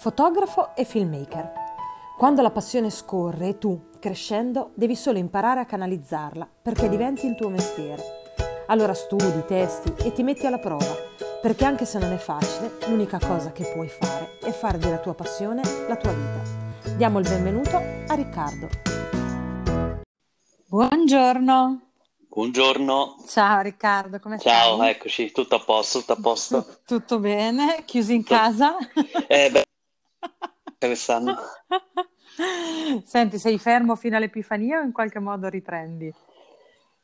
fotografo e filmmaker. Quando la passione scorre, tu, crescendo, devi solo imparare a canalizzarla perché diventi il tuo mestiere. Allora studi, testi e ti metti alla prova, perché anche se non è facile, l'unica cosa che puoi fare è fare della tua passione la tua vita. Diamo il benvenuto a Riccardo. Buongiorno. Buongiorno. Ciao Riccardo, come Ciao, stai? eccoci, tutto a posto, tutto a posto. Tut- tutto bene? Chiusi in casa? Eh beh, quest'anno. Senti, sei fermo fino all'Epifania o in qualche modo riprendi?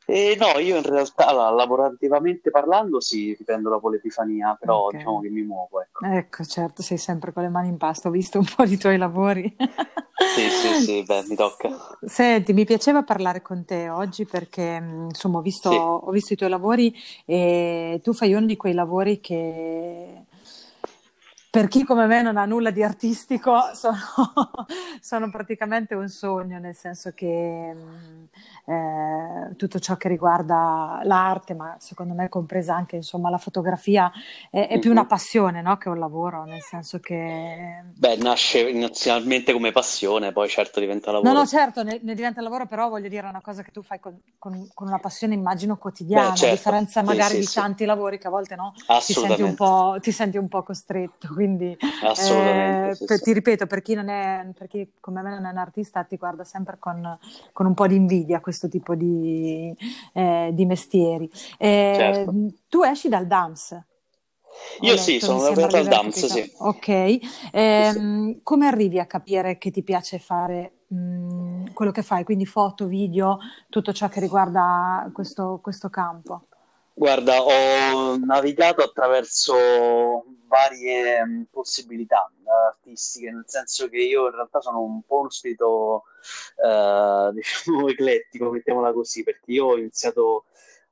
Eh, no, io in realtà, allora, lavorativamente parlando, sì, riprendo dopo l'Epifania, però Ok. diciamo che mi muovo, ecco. Ecco, certo, sei sempre con le mani in pasta, ho visto un po' di tuoi lavori. Sì, sì, sì, beh, mi tocca. Senti, mi piaceva parlare con te oggi perché, mh, insomma, ho visto, Sì. ho visto i tuoi lavori e tu fai uno di quei lavori che per chi come me non ha nulla di artistico sono, sono praticamente un sogno, nel senso che mh, eh, tutto ciò che riguarda l'arte, ma secondo me compresa anche insomma, la fotografia, è, è più una Mhm. passione, no, che un lavoro, nel senso che Beh, nasce inizialmente come passione, poi certo diventa No, lavoro. no, certo, ne, ne diventa lavoro, però voglio dire, è una cosa che tu fai con, con- con una passione, immagino, quotidiana, Beh, a certo, differenza sì, magari sì, di sì, tanti lavori che a volte no, ti senti un po', ti senti un po' costretto. Quindi, assolutamente, eh, sì, sì. ti ripeto, per chi non è, per chi come me non è un artista, ti guarda sempre con, con un po' di invidia questo tipo di, eh, di mestieri. Eh, Certo. tu esci dal DAMS, Io sì, letto, mi sono laureato al DAMS, sì, Ok, sì, sì. Ehm, come arrivi a capire che ti piace fare mm, quello che fai, quindi foto, video, tutto ciò che riguarda questo, questo campo? Guarda, ho navigato attraverso varie mh, possibilità eh, artistiche, nel senso che io in realtà sono un po' uno spirito, eh, diciamo, eclettico, mettiamola così, perché io ho iniziato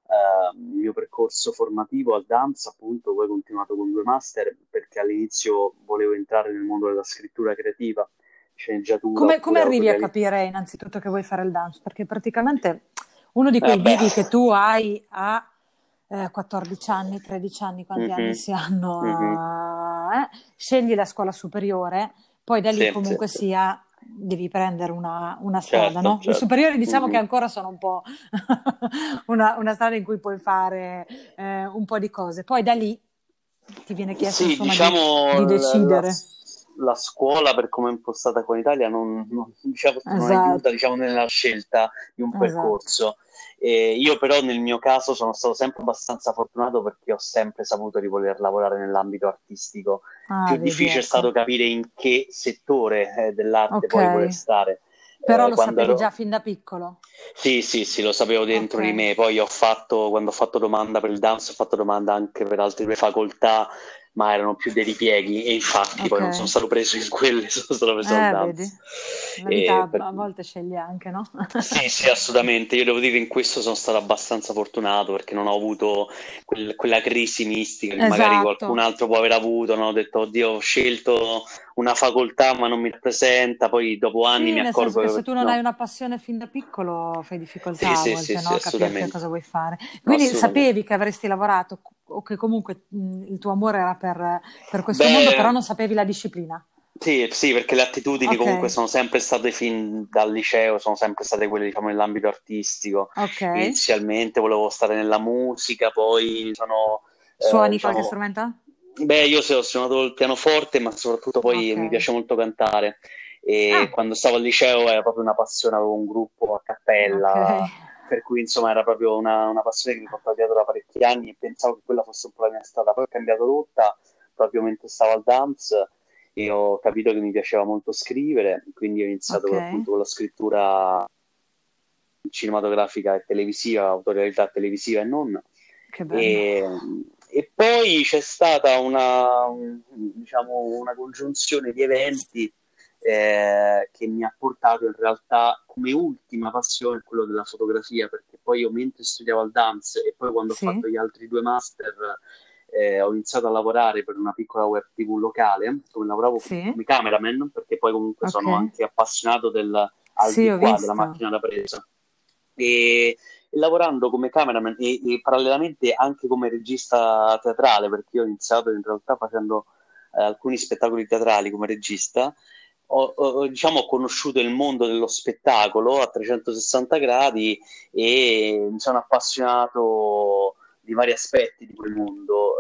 eh, il mio percorso formativo al dance, appunto, poi ho continuato con due master, perché all'inizio volevo entrare nel mondo della scrittura creativa, sceneggiatura Come, come arrivi a capire innanzitutto che vuoi fare il dance? Perché praticamente uno di Eh quei beh, bivi che tu hai a eh, 14 anni, 13 anni, quanti anni Mhm, si hanno? mhm. a- eh, Scegli la scuola superiore, poi da lì sì, comunque sì, sia devi prendere una, una strada, certo, no? Certo. superiori diciamo che Mhm. ancora sono un po' una, una strada in cui puoi fare eh, un po' di cose. Poi da lì ti viene chiesto Sì, insomma di, diciamo di la- decidere. la scuola per come è impostata qua in Italia non, non- diciamo, non Esatto, aiuta diciamo, nella scelta di un esatto. percorso. E io però nel mio caso sono stato sempre abbastanza fortunato perché ho sempre saputo di voler lavorare nell'ambito artistico. Ah, Più difficile è stato capire in che settore eh, dell'arte poi voler stare. però Eh, lo sapevi già ero... fin da piccolo? Sì, sì, sì, lo sapevo dentro di Ok, me. Poi ho fatto, quando ho fatto domanda per il dance, ho fatto domanda anche per altre due facoltà, ma erano più dei ripieghi e infatti poi non sono stato preso in quelle, sono stato preso al Eh, vedi, dance. vita E a per- a volte sceglie anche, no? Sì, sì, assolutamente. Io devo dire che in questo sono stato abbastanza fortunato perché non ho avuto quel- quella crisi mistica che magari qualcun Esatto. altro può aver avuto, no? Ho detto, oddio, ho scelto una facoltà ma non mi rappresenta, poi dopo anni Sì, mi accorgo che se tu non hai no. una passione fin da piccolo fai difficoltà a sì, sì, volte, sì, no? A capire cosa vuoi fare. Quindi sapevi che avresti lavorato o che comunque mh, il tuo amore era per, per questo mondo, però Beh, non sapevi la disciplina. sì, sì, perché le attitudini comunque Ok, sono sempre state fin dal liceo, sono sempre state quelle, diciamo, nell'ambito artistico. ok. Inizialmente volevo stare nella musica, poi sono, eh, Suoni qualche diciamo, strumento? beh, io ho suonato il pianoforte, ma soprattutto poi mi Ok. piace molto cantare. E Ah, quando stavo al liceo era proprio una passione, avevo un gruppo a cappella. Per cui insomma era proprio una, una passione che mi portava dietro da parecchi anni e pensavo che quella fosse un po' la mia strada. Poi ho cambiato rotta proprio mentre stavo al dance e ho capito che mi piaceva molto scrivere, quindi ho iniziato Ok, appunto con la scrittura cinematografica e televisiva, autorialità televisiva e non. E, e poi c'è stata una, un- diciamo, una congiunzione di eventi eh, che mi ha portato in realtà come ultima passione quello della fotografia, perché poi io mentre studiavo al dance e poi quando ho Sì, fatto gli altri due master eh, ho iniziato a lavorare per una piccola web TV locale, come lavoravo sì, come cameraman, perché poi comunque sono ok. anche appassionato del al Sì, di ho qua della macchina da presa. E lavorando come cameraman e, e parallelamente anche come regista teatrale, perché io ho iniziato in realtà facendo eh, alcuni spettacoli teatrali come regista, ho, ho, diciamo, ho conosciuto il mondo dello spettacolo a 360 gradi e mi sono appassionato di vari aspetti di quel mondo.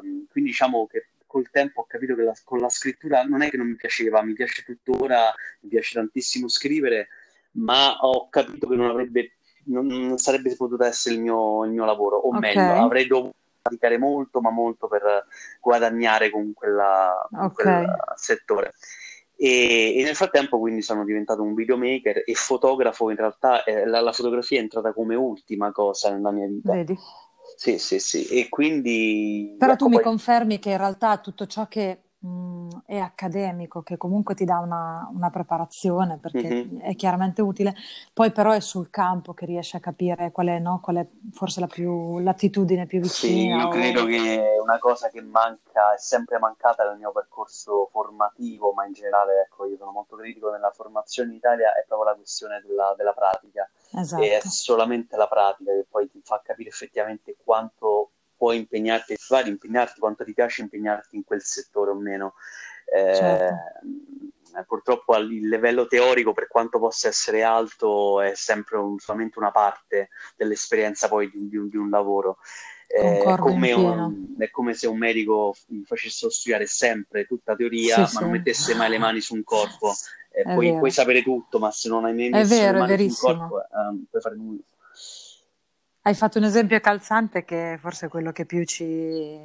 Uh, quindi diciamo che col tempo ho capito che la, con la scrittura non è che non mi piaceva, mi piace tuttora, mi piace tantissimo scrivere, ma ho capito che non avrebbe non, non sarebbe potuto essere il mio, il mio lavoro, o okay. meglio, avrei dovuto faticare molto, ma molto per guadagnare con, quella, okay. quel settore. E, e, nel frattempo quindi sono diventato un videomaker e fotografo, in realtà eh, la, la, fotografia è entrata come ultima cosa nella mia vita. Vedi? Sì, sì, sì, e quindi... Però ecco, tu mi confermi che in realtà tutto ciò che è accademico, che comunque ti dà una, una preparazione perché mm-hmm. è chiaramente utile, poi però è sul campo che riesci a capire qual è, no? qual è forse la più, l'attitudine più vicina. Sì, io o... credo che una cosa che manca, è sempre mancata nel mio percorso formativo, ma in generale, ecco, io sono molto critico nella formazione in Italia, è proprio la questione della, della pratica. Esatto. E è solamente la pratica che poi ti fa capire effettivamente quanto puoi impegnarti, fare, impegnarti quanto ti piace impegnarti in quel settore o meno. Eh, certo. Eh, purtroppo il livello teorico, per quanto possa essere alto, è sempre un, solamente una parte dell'esperienza poi di, di, un, di un, lavoro. Eh, è come, un, è come, se un medico facesse studiare sempre tutta teoria, sì, ma sì. non mettesse mai le mani su un corpo. Eh, puoi, puoi, sapere tutto, ma se non hai mai messo vero, le mani sul corpo, eh, puoi fare nulla. Hai fatto un esempio calzante che forse è quello che più ci,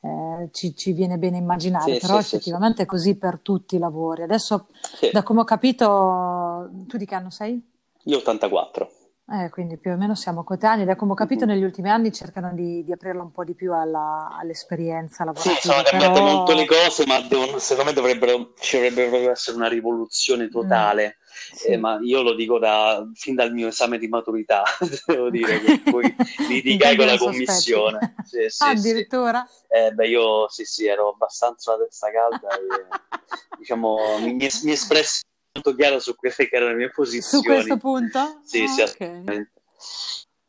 eh, ci, ci viene bene immaginare, sì, però sì, effettivamente sì, è così per tutti i lavori. Adesso, da come ho capito, tu di che anno sei? Io 84. Eh, quindi più o meno siamo coetanei. Da come ho capito, mm-hmm. negli ultimi anni cercano di, di, aprirla un po' di più alla, all'esperienza lavorativa. Sì, sono cambiate però... molto le cose, ma devono, secondo me dovrebbero, ci dovrebbe proprio essere una rivoluzione totale. Sì. eh, ma io lo dico da, fin dal mio esame di maturità, devo dire che poi litigai con la commissione. Sì, sì, addirittura? Eh, beh, io sì, sì, ero abbastanza la testa calda e diciamo mi, mi espressi molto chiaro su quelle che erano le mie posizioni. Su questo punto? Sì, ah, sì, okay. assolutamente.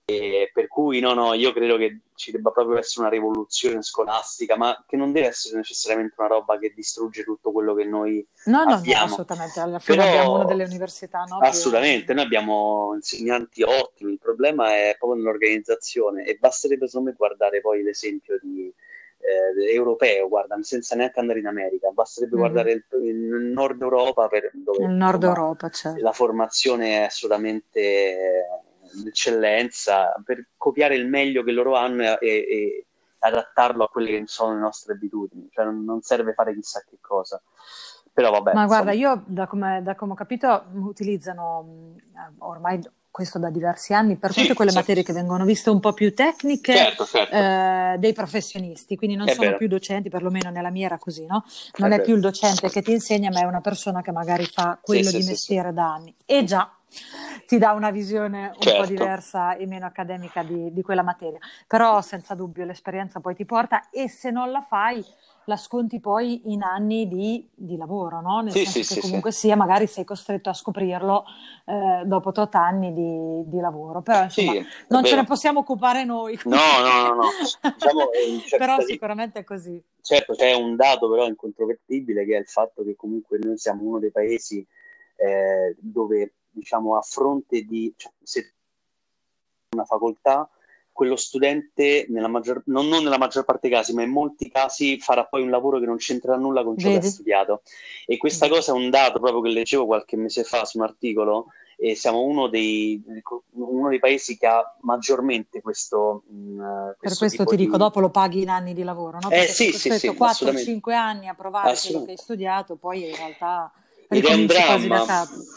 E per cui no, no, io credo che ci debba proprio essere una rivoluzione scolastica, ma che non deve essere necessariamente una roba che distrugge tutto quello che noi no, no, abbiamo. No, assolutamente, alla fine Però, abbiamo una delle università, no? Assolutamente, più... noi abbiamo insegnanti ottimi, il problema è proprio nell'organizzazione e basterebbe secondo me guardare poi l'esempio di, eh, europeo, guarda, senza neanche andare in America, basterebbe mm-hmm. guardare il, il, Nord Europa per, dove il Nord Europa, certo. la formazione è assolutamente l'eccellenza, per copiare il meglio che loro hanno e, e adattarlo a quelle che sono le nostre abitudini, cioè non, non serve fare chissà che cosa. Però vabbè, Ma guarda, io da come, da come, ho capito utilizzano ormai questo da diversi anni per sì, tutte quelle certo. materie che vengono viste un po' più tecniche certo, certo. Eh, dei professionisti, quindi non è sono vero. più docenti, perlomeno nella mia era così, no? Non è, è più il docente che ti insegna, ma è una persona che magari fa quello sì, di mestiere da anni. E già ti dà una visione un certo. po' diversa e meno accademica di, di, quella materia. Però senza dubbio l'esperienza poi ti porta e se non la fai la sconti poi in anni di, di lavoro, no? Nel sì, senso sì, che sì, comunque sia magari sei costretto a scoprirlo eh, dopo tot anni di, di lavoro. Però insomma non ce ne possiamo occupare noi. No, no, no, no. diciamo, però sicuramente è così. Certo, c'è un dato però incontrovertibile che è il fatto che comunque noi siamo uno dei paesi eh, dove diciamo, a fronte di cioè, se una facoltà, quello studente, nella maggior, non, non, nella maggior parte dei casi, ma in molti casi farà poi un lavoro che non c'entra nulla con ciò Vedi? che ha studiato. E questa Vedi. cosa è un dato proprio che leggevo qualche mese fa su un articolo e siamo uno dei, uno dei paesi che ha maggiormente questo. Mh, mm, questo per questo ti di... dico, dopo lo paghi in anni di lavoro, no? Eh, Perché eh sì, sì, sì, 4-5 anni a provare quello che hai studiato, poi in realtà ed è, un dramma,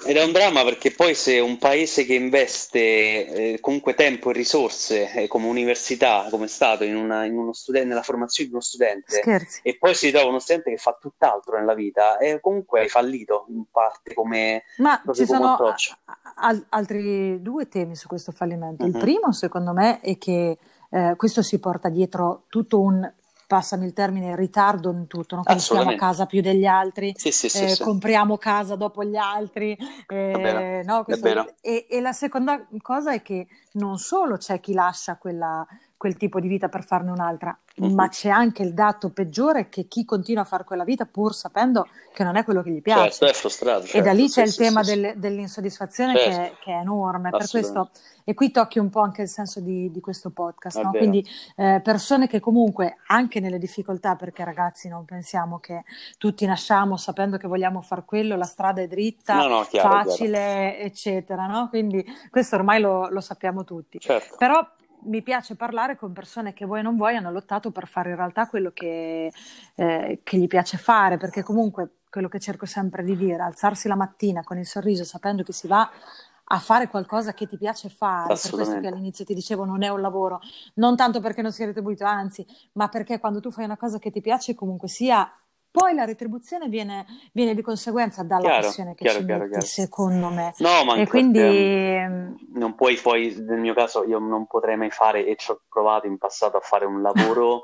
ed è un dramma perché poi se un paese che investe eh, comunque tempo e risorse eh, come università, come stato in una, in studente, nella formazione di uno studente Scherzi. e poi si ritrova uno studente che fa tutt'altro nella vita, è comunque hai fallito in parte come Ma ci sono a- altri due temi su questo fallimento. Mm-hmm. Il mhm. primo secondo me è che eh, questo si porta dietro tutto un passami il termine, ritardo in tutto, no? quindi stiamo a casa più degli altri, sì, sì, sì, eh, compriamo casa dopo gli altri. Eh, no? Questo... e, e, la seconda cosa è che non solo c'è chi lascia quella, quel tipo di vita per farne un'altra, Mhm. ma c'è anche il dato peggiore che chi continua a fare quella vita pur sapendo che non è quello che gli piace. Certo, è frustrato, E da certo, lì sì, c'è il sì, tema sì, sì. delle- dell'insoddisfazione Certo. che, che è enorme. Per questo, e qui tocchi un po' anche il senso di, di questo podcast, no? Quindi eh, persone che comunque, anche nelle difficoltà, perché ragazzi non pensiamo che tutti nasciamo sapendo che vogliamo far quello, la strada è dritta, No, no, chiaro, chiaro. facile, eccetera, no? Quindi questo ormai lo, lo sappiamo tutti. Certo. Però mi piace parlare con persone che vuoi o non vuoi hanno lottato per fare in realtà quello che, eh, che gli piace fare, perché comunque quello che cerco sempre di dire, alzarsi la mattina con il sorriso sapendo che si va a fare qualcosa che ti piace fare, per questo che all'inizio ti dicevo non è un lavoro, non tanto perché non sia retribuito, anzi, ma perché quando tu fai una cosa che ti piace comunque sia, poi la retribuzione viene, viene di conseguenza dalla Chiaro, passione che chiaro, ci chiaro, metti, chiaro. secondo me. No, ma E quindi perché mm, non puoi poi, nel mio caso, io non potrei mai fare, e ci ho provato in passato a fare un lavoro,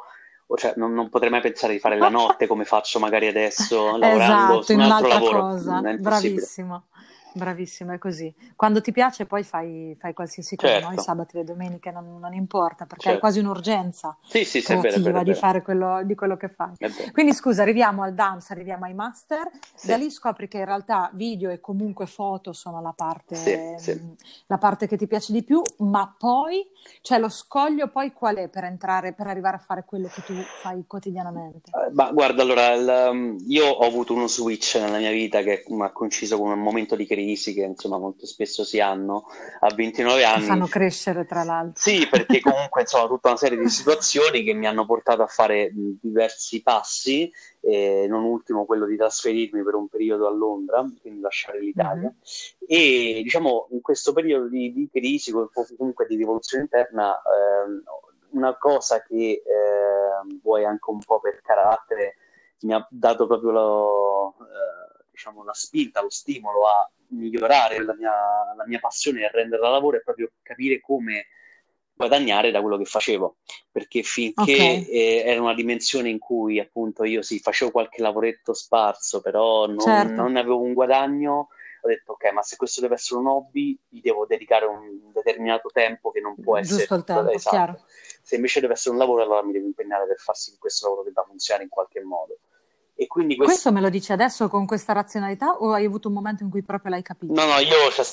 cioè non, non potrei mai pensare di fare la notte come faccio magari adesso, lavorando Esatto, su un altro un'altra lavoro. cosa, bravissimo, bravissimo, è così. Quando ti piace poi fai, fai qualsiasi cosa, no? I Certo, sabati e le domeniche non, non importa, perché hai certo. quasi un'urgenza Sì, sì, sì, è vero, vero, creativa è di vero. fare quello, di quello che fai. Vero. Quindi scusa, arriviamo al dance, arriviamo ai master, Sì, da lì scopri che in realtà video e comunque foto sono la sì, parte, sì. mh, la parte che ti piace di più, ma poi, cioè lo scoglio poi qual è per entrare, per arrivare a fare quello che tu fai quotidianamente? Eh, Ma guarda, allora, il, um, io ho avuto uno switch nella mia vita che um, ha coinciso con un momento di crisi che insomma molto spesso si hanno a 29 Che anni. fanno crescere tra l'altro. Sì, perché comunque insomma tutta una serie di situazioni che mi hanno portato a fare diversi passi, eh, non ultimo quello di trasferirmi per un periodo a Londra, quindi lasciare l'Italia. Mhm. E diciamo in questo periodo di, di crisi, comunque di rivoluzione interna, ehm, una cosa che ehm, vuoi anche un po' per carattere mi ha dato proprio lo, eh, diciamo, la spinta, lo stimolo a migliorare la mia, la mia passione e a renderla lavoro è proprio capire come guadagnare da quello che facevo, perché finché Ok, eh, era una dimensione in cui appunto io sì, facevo qualche lavoretto sparso, però non, certo, non avevo un guadagno, ho detto ok, ma se questo deve essere un hobby, gli devo dedicare un determinato tempo che non può essere giusto il tempo, chiaro. esatto. Se invece deve essere un lavoro, allora mi devo impegnare per far sì che questo lavoro debba funzionare in qualche modo. E quindi questo Questo me lo dici adesso con questa razionalità o hai avuto un momento in cui proprio l'hai capito? No, no, io cioè,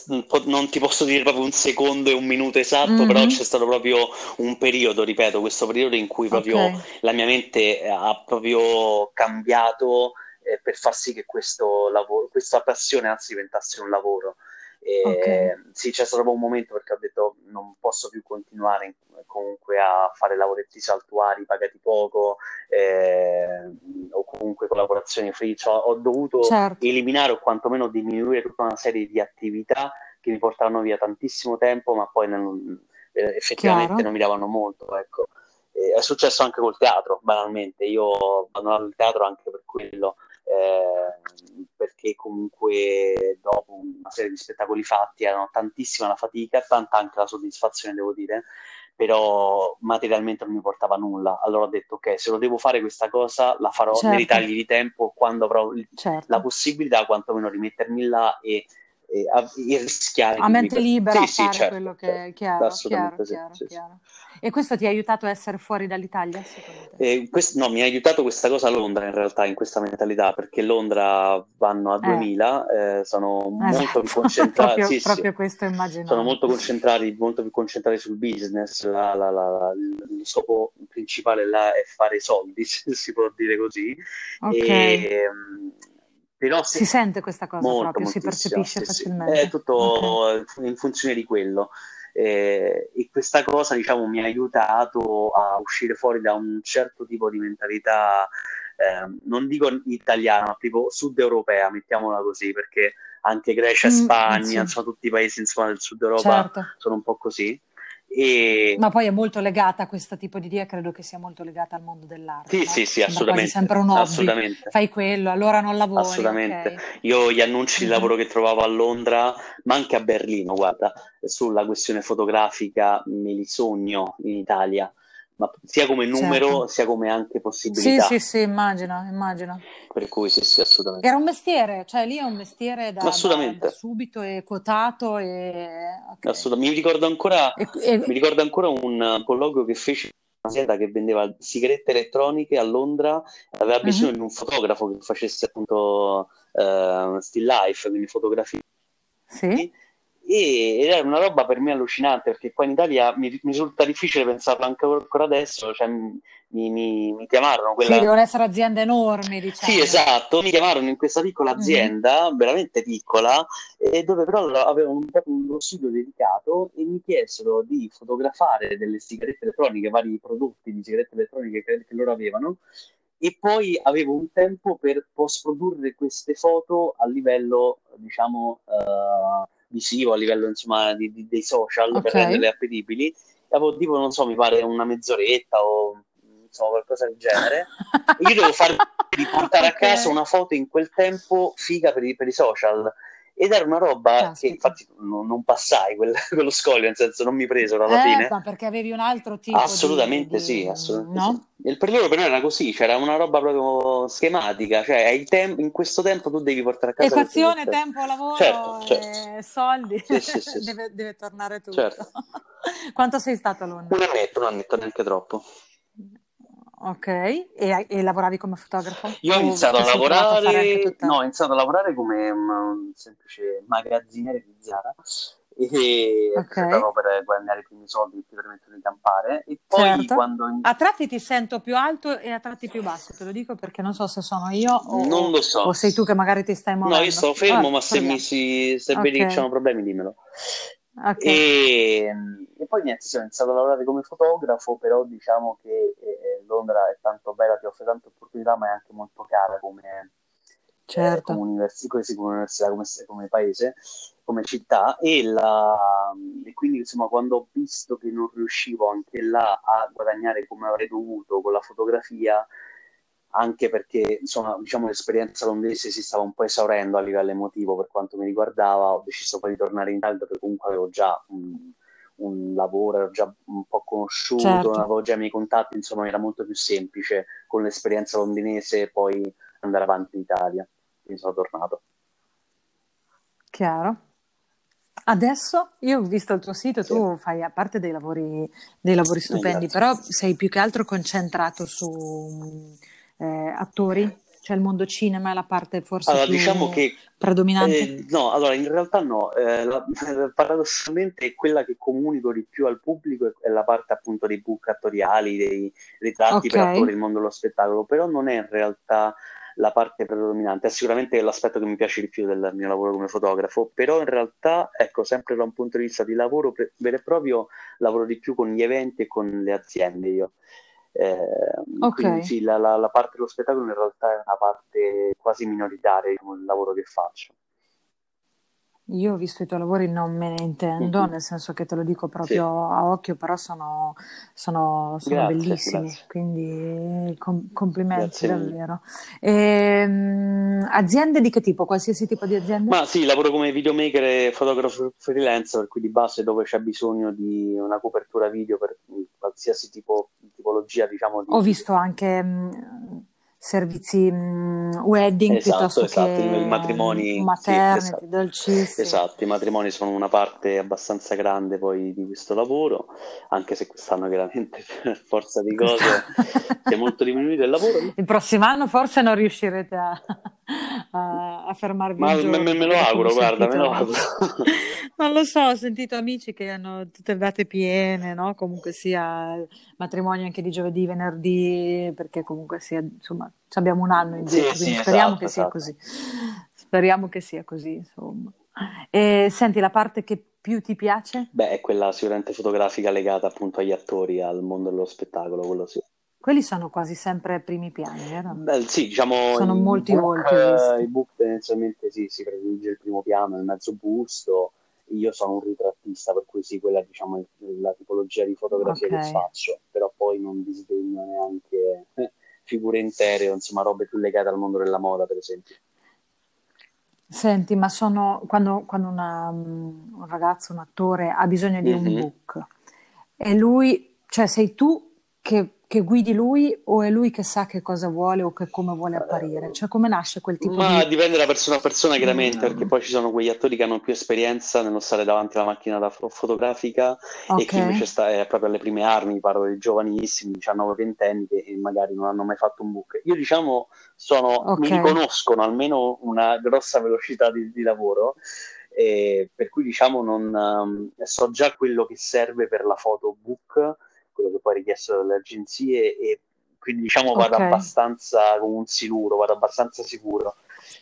non ti posso dire proprio un secondo e un minuto esatto, però Mhm. c'è stato proprio un periodo, ripeto, questo periodo in cui proprio Ok, la mia mente eh, ha proprio cambiato eh, per far sì che questo lavoro, questa passione anzi diventasse un lavoro. E, sì, c'è stato proprio un momento perché ho detto non posso più continuare in- comunque a fare lavoretti saltuari pagati poco eh, o comunque collaborazioni free, cioè, ho dovuto certo, eliminare o quantomeno diminuire tutta una serie di attività che mi portavano via tantissimo tempo, ma poi non- eh, effettivamente chiaro, non mi davano molto, ecco. Eh, è successo anche col teatro, banalmente. Io ho abbandonato il teatro anche per quello, eh, perché comunque dopo una serie di spettacoli fatti erano tantissima la fatica, tanta anche la soddisfazione, devo dire, però materialmente non mi portava nulla. Allora ho detto, ok, se lo devo fare questa cosa, la farò nei certo, ritagli di tempo quando avrò il- la certo. possibilità, quantomeno, di mettermi là e, e, a- e rischiare A mente libera a Sì, sì, fare certo, quello che certo, è chiaro, chiaro, assolutamente sì, chiaro, sì, sì. chiaro. E questo ti ha aiutato a essere fuori dall'Italia, secondo te? E quest- no, mi ha aiutato questa cosa a Londra in realtà, in questa mentalità, perché Londra vanno a Eh, 2000, eh, sono molto più esatto, concentrati, proprio, sì, sì, proprio questo sono immaginavo. molto concentrati, molto più concentrati sul business, la- la- la- il scopo principale là è fare soldi, se si può dire così, Ok, e, mm, però se si sente questa cosa Molto, proprio, si percepisce sì, sì. È facilmente. Tutto in funzione di quello. Eh, e questa cosa, diciamo, mi ha aiutato a uscire fuori da un certo tipo di mentalità, ehm, non dico italiana, ma tipo sud europea, mettiamola così, perché anche Grecia e Mm, Spagna, sì, insomma, tutti i paesi insomma, del sud Europa certo. sono un po' così. E Ma poi è molto legata a questo tipo di idea, credo che sia molto legata al mondo dell'arte, sì, no? sì, sì, assolutamente, sempre un hobby. assolutamente. Fai quello, allora non lavori, Assolutamente. ok. Io gli annunci di Mhm. lavoro che trovavo a Londra, ma anche a Berlino, guarda, sulla questione fotografica me li sogno in Italia, ma sia come numero certo. sia come anche Sì, possibilità. sì, sì, immagino, immagino. Per cui sì, sì, assolutamente. Era un mestiere, cioè lì è un mestiere da, da- subito e quotato e... ok. Assolutamente. Mi ricordo ancora, E- e- mi ricordo ancora un colloquio che fece un'azienda che vendeva sigarette elettroniche a Londra, aveva bisogno Mhm. di un fotografo che facesse appunto eh, still life, quindi fotografie. Sì? E, ed era una roba per me allucinante perché qua in Italia mi, mi risulta difficile pensarlo anche ancora adesso, cioè mi, mi- mi chiamarono Sì, quella, devono essere aziende enormi, diciamo. Sì, esatto, mi chiamarono in questa piccola Mhm. azienda, veramente piccola, e dove però avevano un, uno studio dedicato e mi chiesero di fotografare delle sigarette elettroniche, vari prodotti di sigarette elettroniche che, che loro avevano, e poi avevo un tempo per post-produrre queste foto a livello, diciamo, eh, visivo, a livello, insomma, di- di- dei social, per Ok. renderle appetibili. E avevo tipo, non so, mi pare una mezz'oretta o insomma qualcosa del genere. E io devo fare di portare a Ok. casa una foto in quel tempo figa per i, per i social. Ed era una roba che Caspita. infatti non, non passai quel- quello scoglio, nel senso non mi presero alla Eh, fine. ma perché avevi un altro tipo Assolutamente di, sì, di- assolutamente no? sì. E per loro però era così, c'era una roba proprio schematica, cioè tem- in questo tempo tu devi portare a casa Equazione, tempo, lavoro Certo, certo. soldi. Sì, sì, sì. deve, deve tornare tutto. Certo. Quanto sei stato a Londra? Un annetto, un annetto, neanche troppo. Ok, e, e lavoravi come fotografo? Io ho iniziato a lavorare, no, ho iniziato a lavorare come un, un semplice magazziniere di Zara e Ok. proprio per guadagnare i primi soldi che ti permettono di campare e poi Certo. quando A tratti ti sento più alto e a tratti più basso, te lo dico perché non so se sono io o, non lo so. o sei tu che magari ti stai muovendo. No, io sto fermo, Ah, ma se, mi si, se vedi che sono problemi dimmelo. Ok. E, e poi niente, sì, ho iniziato a lavorare come fotografo, però diciamo che eh, Londra è tanto bella, ti offre tante opportunità, ma è anche molto cara come, eh, Certo. come, universi- come università, come, come paese, come città. E, la- e quindi insomma, quando ho visto che non riuscivo anche là a guadagnare come avrei dovuto con la fotografia, anche perché insomma, diciamo, l'esperienza londese si stava un po' esaurendo a livello emotivo per quanto mi riguardava, ho deciso poi di tornare in Italia perché comunque avevo già un, un lavoro, ero già un po' conosciuto, Certo. avevo già i miei contatti, insomma era molto più semplice con l'esperienza londinese poi andare avanti in Italia, quindi sono tornato. Chiaro. Adesso io ho visto il tuo sito, Sì. tu fai a parte dei lavori, dei lavori stupendi, grazie. però sei più che altro concentrato su eh, attori, cioè il mondo cinema è la parte forse Allora, diciamo che predominante. Eh, no, allora in realtà no, eh, la- paradossalmente quella che comunico di più al pubblico è la parte appunto dei book attoriali, dei ritratti per Ok. attori del mondo dello spettacolo, però non è in realtà la parte predominante, è sicuramente l'aspetto che mi piace di più del mio lavoro come fotografo, però in realtà, ecco, sempre da un punto di vista di lavoro pre- vero e proprio, lavoro di più con gli eventi e con le aziende io. Eh, Ok. quindi sì, la, la- la parte dello spettacolo in realtà è una parte quasi minoritaria del lavoro che faccio. Io ho visto i tuoi lavori, non me ne intendo, Mhm. nel senso che te lo dico proprio a occhio, però sono, sono- sono Grazie, bellissimi, grazie. quindi com- complimenti Grazie davvero. Ehm, aziende di che tipo? Qualsiasi tipo di azienda? Ma sì, lavoro come videomaker e fotografo freelance, per cui di base dove c'è bisogno di una copertura video per qualsiasi tipo, tipologia, diciamo, di... Ho visto anche mh, servizi mh, wedding Esatto, piuttosto esatto, che i matrimoni, sì, maternity, esatto. dolcissimi. Esatto, i matrimoni sono una parte abbastanza grande poi di questo lavoro, anche se quest'anno chiaramente per forza di cose si è molto diminuito il lavoro. Il prossimo anno forse non riuscirete a fermarvi Ma un giorno. me, me lo auguro, guarda, me sentito- lo auguro. Non lo so, ho sentito amici che hanno tutte le date piene, no? Comunque sia matrimonio anche di giovedì, venerdì, perché comunque sia, insomma, ci abbiamo un anno indietro, Sì, quindi sì, speriamo esatto, che sia esatto. così. Speriamo che sia così, insomma. E senti, la parte che più ti piace? Beh, è quella sicuramente fotografica legata appunto agli attori, al mondo dello spettacolo, quello sì. Quelli sono quasi sempre primi piani, vero? Beh, sì, diciamo Sono molti book, eh, i book tendenzialmente sì, si predilige il primo piano, il mezzo busto. Io sono un ritrattista, per cui sì, quella diciamo, è la tipologia di fotografia Ok. che faccio, però poi non disdegno neanche eh, figure intere, insomma, robe più legate al mondo della moda, per esempio. Senti, ma sono quando, quando una, mm, un ragazzo, un attore ha bisogno di un Mhm. book e lui, cioè sei tu che, che, guidi lui o è lui che sa che cosa vuole o che come vuole apparire? Cioè come nasce quel tipo Ma di... Ma dipende da persona a persona chiaramente, mm. perché poi ci sono quegli attori che hanno più esperienza nello stare davanti alla macchina da fotografica okay. e chi invece sta è proprio alle prime armi, parlo di giovanissimi, 19-20 anni che magari non hanno mai fatto un book. Io diciamo sono, okay. mi riconoscono almeno una grossa velocità di, di lavoro. Eh, per cui diciamo non um, so già quello che serve per la foto book quello che poi è richiesto dalle agenzie e quindi diciamo vado okay. abbastanza come un siluro, vado abbastanza sicuro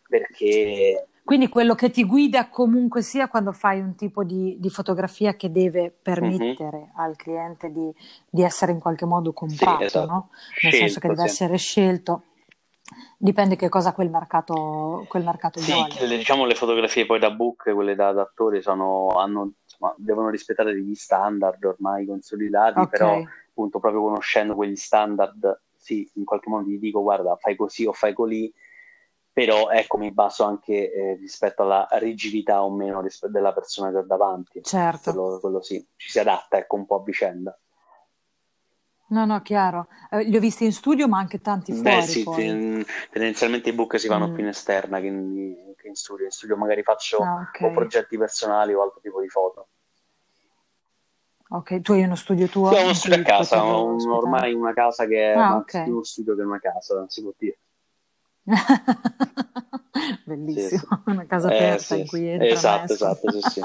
perché... Quindi quello che ti guida comunque sia quando fai un tipo di, di fotografia che deve permettere mm-hmm. al cliente di, di, essere in qualche modo comprato, sì, esatto. no? nel scelto, senso che deve sì. essere scelto. Dipende che cosa quel mercato, quel mercato sì, vuole. Le, diciamo le fotografie poi da book, quelle da, da sono, hanno insomma, devono rispettare degli standard ormai consolidati, okay. però appunto proprio conoscendo quegli standard, sì, in qualche modo gli dico guarda, fai così o fai così, però ecco mi baso anche eh, rispetto alla rigidità o meno risp- della persona che ho davanti. Certo. Quello, quello sì, ci si adatta ecco un po' a vicenda. No, no, chiaro. Eh, li ho visti in studio, ma anche tanti fuori. Beh, sì, poi. tendenzialmente i book si fanno mm. più in esterna che in, che in, studio. In studio magari faccio ah, okay. o progetti personali o altro tipo di foto. Ok, tu hai uno studio tuo? Sì, ho uno studio a casa, un, ormai una casa che è ah, okay. più uno studio che una casa, si può dire. Bellissimo, sì, sì. una casa eh, aperta sì, in cui entra Esatto, esatto, sì, sì.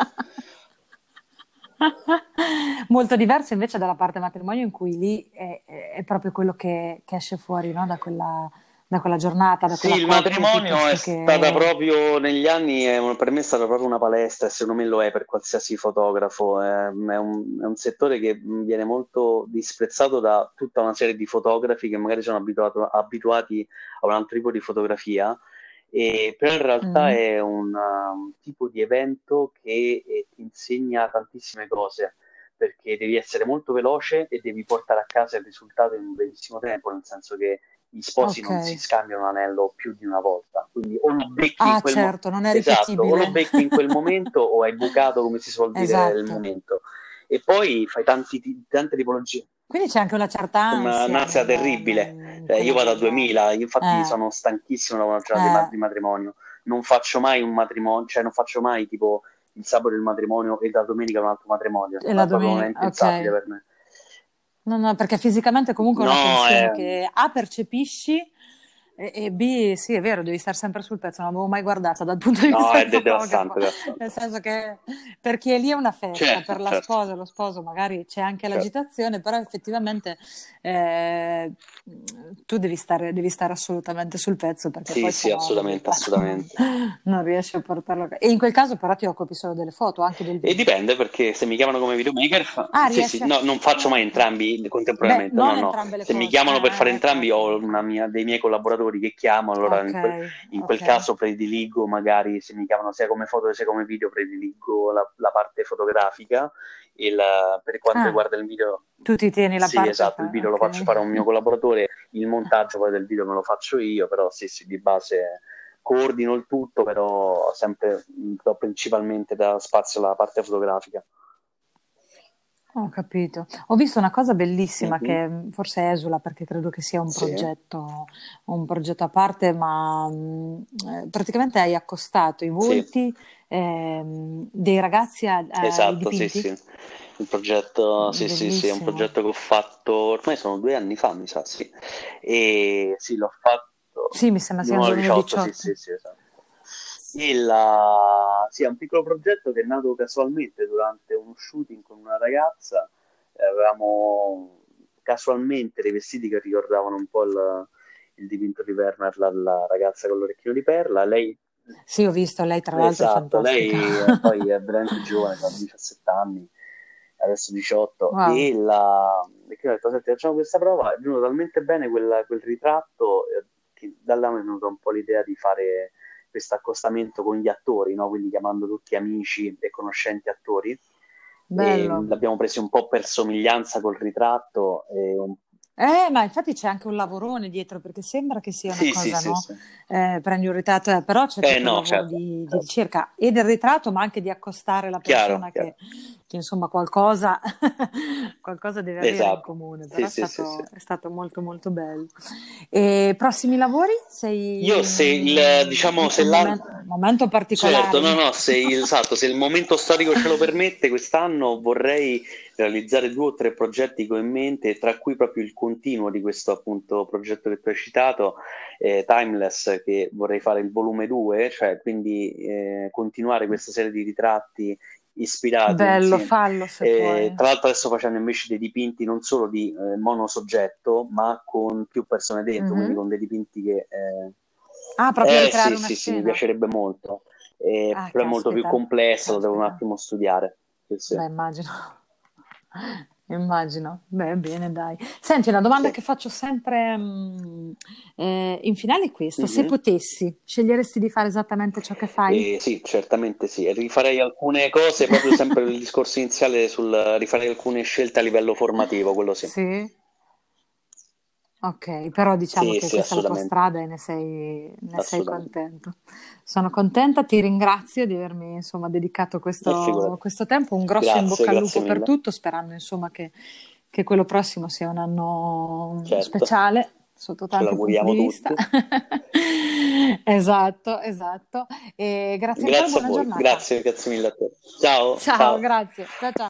Molto diverso invece dalla parte matrimonio in cui lì è, è proprio quello che, che esce fuori no? da quella da quella giornata. Da sì, il matrimonio è che... stata proprio negli anni, è, per me è stata proprio una palestra secondo me lo è per qualsiasi fotografo. È, è, un, è, un, settore che viene molto disprezzato da tutta una serie di fotografi che magari sono abituato, abituati a un altro tipo di fotografia. E, però in realtà mm. è un, un, tipo di evento che eh, ti insegna tantissime cose perché devi essere molto veloce e devi portare a casa il risultato in un brevissimo tempo, nel senso che gli sposi okay. non si scambiano un anello più di una volta, quindi o lo becchi ah, in quel certo, mo- è esatto, o lo becchi in quel momento o hai bucato, come si suol dire, esatto. il momento. E poi fai tanti, tante tipologie. Quindi c'è anche una certa ansia. Un'ansia terribile. Eh, io vado a 2000, infatti eh. sono stanchissimo da una giornata eh. di matrimonio. Non faccio mai un matrimonio, cioè non faccio mai tipo il sabato il matrimonio e la domenica un altro matrimonio. E la domenica, è impensabile okay. per me. No, no, perché fisicamente comunque è una tensione eh... che A percepisci e, e, B, sì, è vero, devi stare sempre sul pezzo, non l'avevo mai guardata dal punto di vista no, è devastante, nel senso che per chi è lì è una festa, certo, per la certo. sposa e lo sposo magari c'è anche certo. l'agitazione, però effettivamente eh, tu devi stare, devi stare, assolutamente sul pezzo perché sì, poi sì, assolutamente, assolutamente. non riesci a portarlo e in quel caso però ti occupi solo delle foto, anche del video. E dipende perché se mi chiamano come videomaker, ah, sì, sì, a... no, non faccio mai entrambi contemporaneamente, Beh, no, no. se cose, mi chiamano per fare eh, entrambi ho mia, dei miei collaboratori genitori che chiamo, allora okay, in, quel, in quel caso prediligo magari se mi chiamano sia come foto sia come video, prediligo la, la parte fotografica e la, per quanto ah, riguarda il video... Tu ti tieni la sì, parte? Sì, esatto, il video okay. lo faccio fare a un mio collaboratore, il montaggio poi del video me lo faccio io, però sì, sì, di base coordino il tutto, però sempre do principalmente da spazio alla parte fotografica. Ho capito. Ho visto una cosa bellissima mm-hmm. che forse esula perché credo che sia un sì. progetto, un progetto a parte, ma mh, eh, praticamente hai accostato i volti sì. eh, dei ragazzi a, a Esatto, sì, sì. Il progetto, sì, sì, sì, è un progetto che ho fatto ormai sono due anni fa, mi sa, sì. E sì, l'ho fatto. Sì, mi sembra sia nel 2018. Sì, sì, sì, esatto. Uh, sì, è un piccolo progetto che è nato casualmente durante uno shooting con una ragazza. Avevamo casualmente dei vestiti che ricordavano un po' il, il dipinto di Werner, la, la, ragazza con l'orecchino di perla. Lei, sì, ho visto, lei tra l'altro esatto, lei poi è veramente giovane, ha 17 anni, adesso 18. Wow. E, la, e quindi ho detto, senti, facciamo questa prova. È venuto talmente bene quel, quel ritratto eh, che da là mi è venuta un po' l'idea di fare questo accostamento con gli attori, no? quindi chiamando tutti amici e conoscenti attori. Bello. l'abbiamo preso un po' per somiglianza col ritratto, un, Eh, ma infatti c'è anche un lavorone dietro perché sembra che sia una Sì, cosa, sì, no? sì. Eh, prendi un ritratto, eh, però c'è Eh no, certo, di, di certo. ricerca e del ritratto, ma anche di accostare la persona chiaro. che, che, insomma qualcosa, qualcosa deve avere in Esatto. comune, però è stato, è stato molto molto bello. E prossimi lavori? Sei Io se il, diciamo, se la... momen- momento Certo, particolare, no, no, se il, esatto, se il momento storico ce lo permette, quest'anno vorrei realizzare due o tre progetti che ho in mente, tra cui proprio il continuo di questo appunto progetto che tu hai citato, eh, Timeless, che vorrei fare il volume 2, cioè quindi eh, continuare questa serie di ritratti ispirati, bello, anzi, fallo se eh, puoi. tra l'altro adesso facendo invece dei dipinti non solo di eh, monosoggetto, ma con più persone dentro, quindi Mhm. con dei dipinti che... eh, Ah, proprio eh sì, sì, sì, mi piacerebbe molto, Eh, Ah, però è molto più complesso, lo devo un attimo studiare. Sì, sì, Beh, immagino. Immagino. Beh, bene, dai. Senti, una domanda sì. che faccio sempre mm, eh, in finale è questa. Se Mhm. potessi, sceglieresti di fare esattamente ciò che fai? Eh, sì, certamente sì. Rifarei alcune cose, proprio sempre il discorso iniziale sul rifarei alcune scelte a livello formativo, quello sì. Sì? Ok, però diciamo Sì, che sì, questa è la tua strada e ne sei, ne sei contento. Sono contenta, ti ringrazio di avermi insomma dedicato questo, figurati. questo tempo. Un grosso in Grazie, bocca al lupo per mille. tutto, sperando insomma che, che quello prossimo sia un anno Certo, speciale sotto ce tanti punti di vista. Esatto, esatto. E grazie ancora Grazie a buona voi, giornata. grazie, grazie mille a te. Ciao, Ciao, ciao. grazie. Ciao ciao.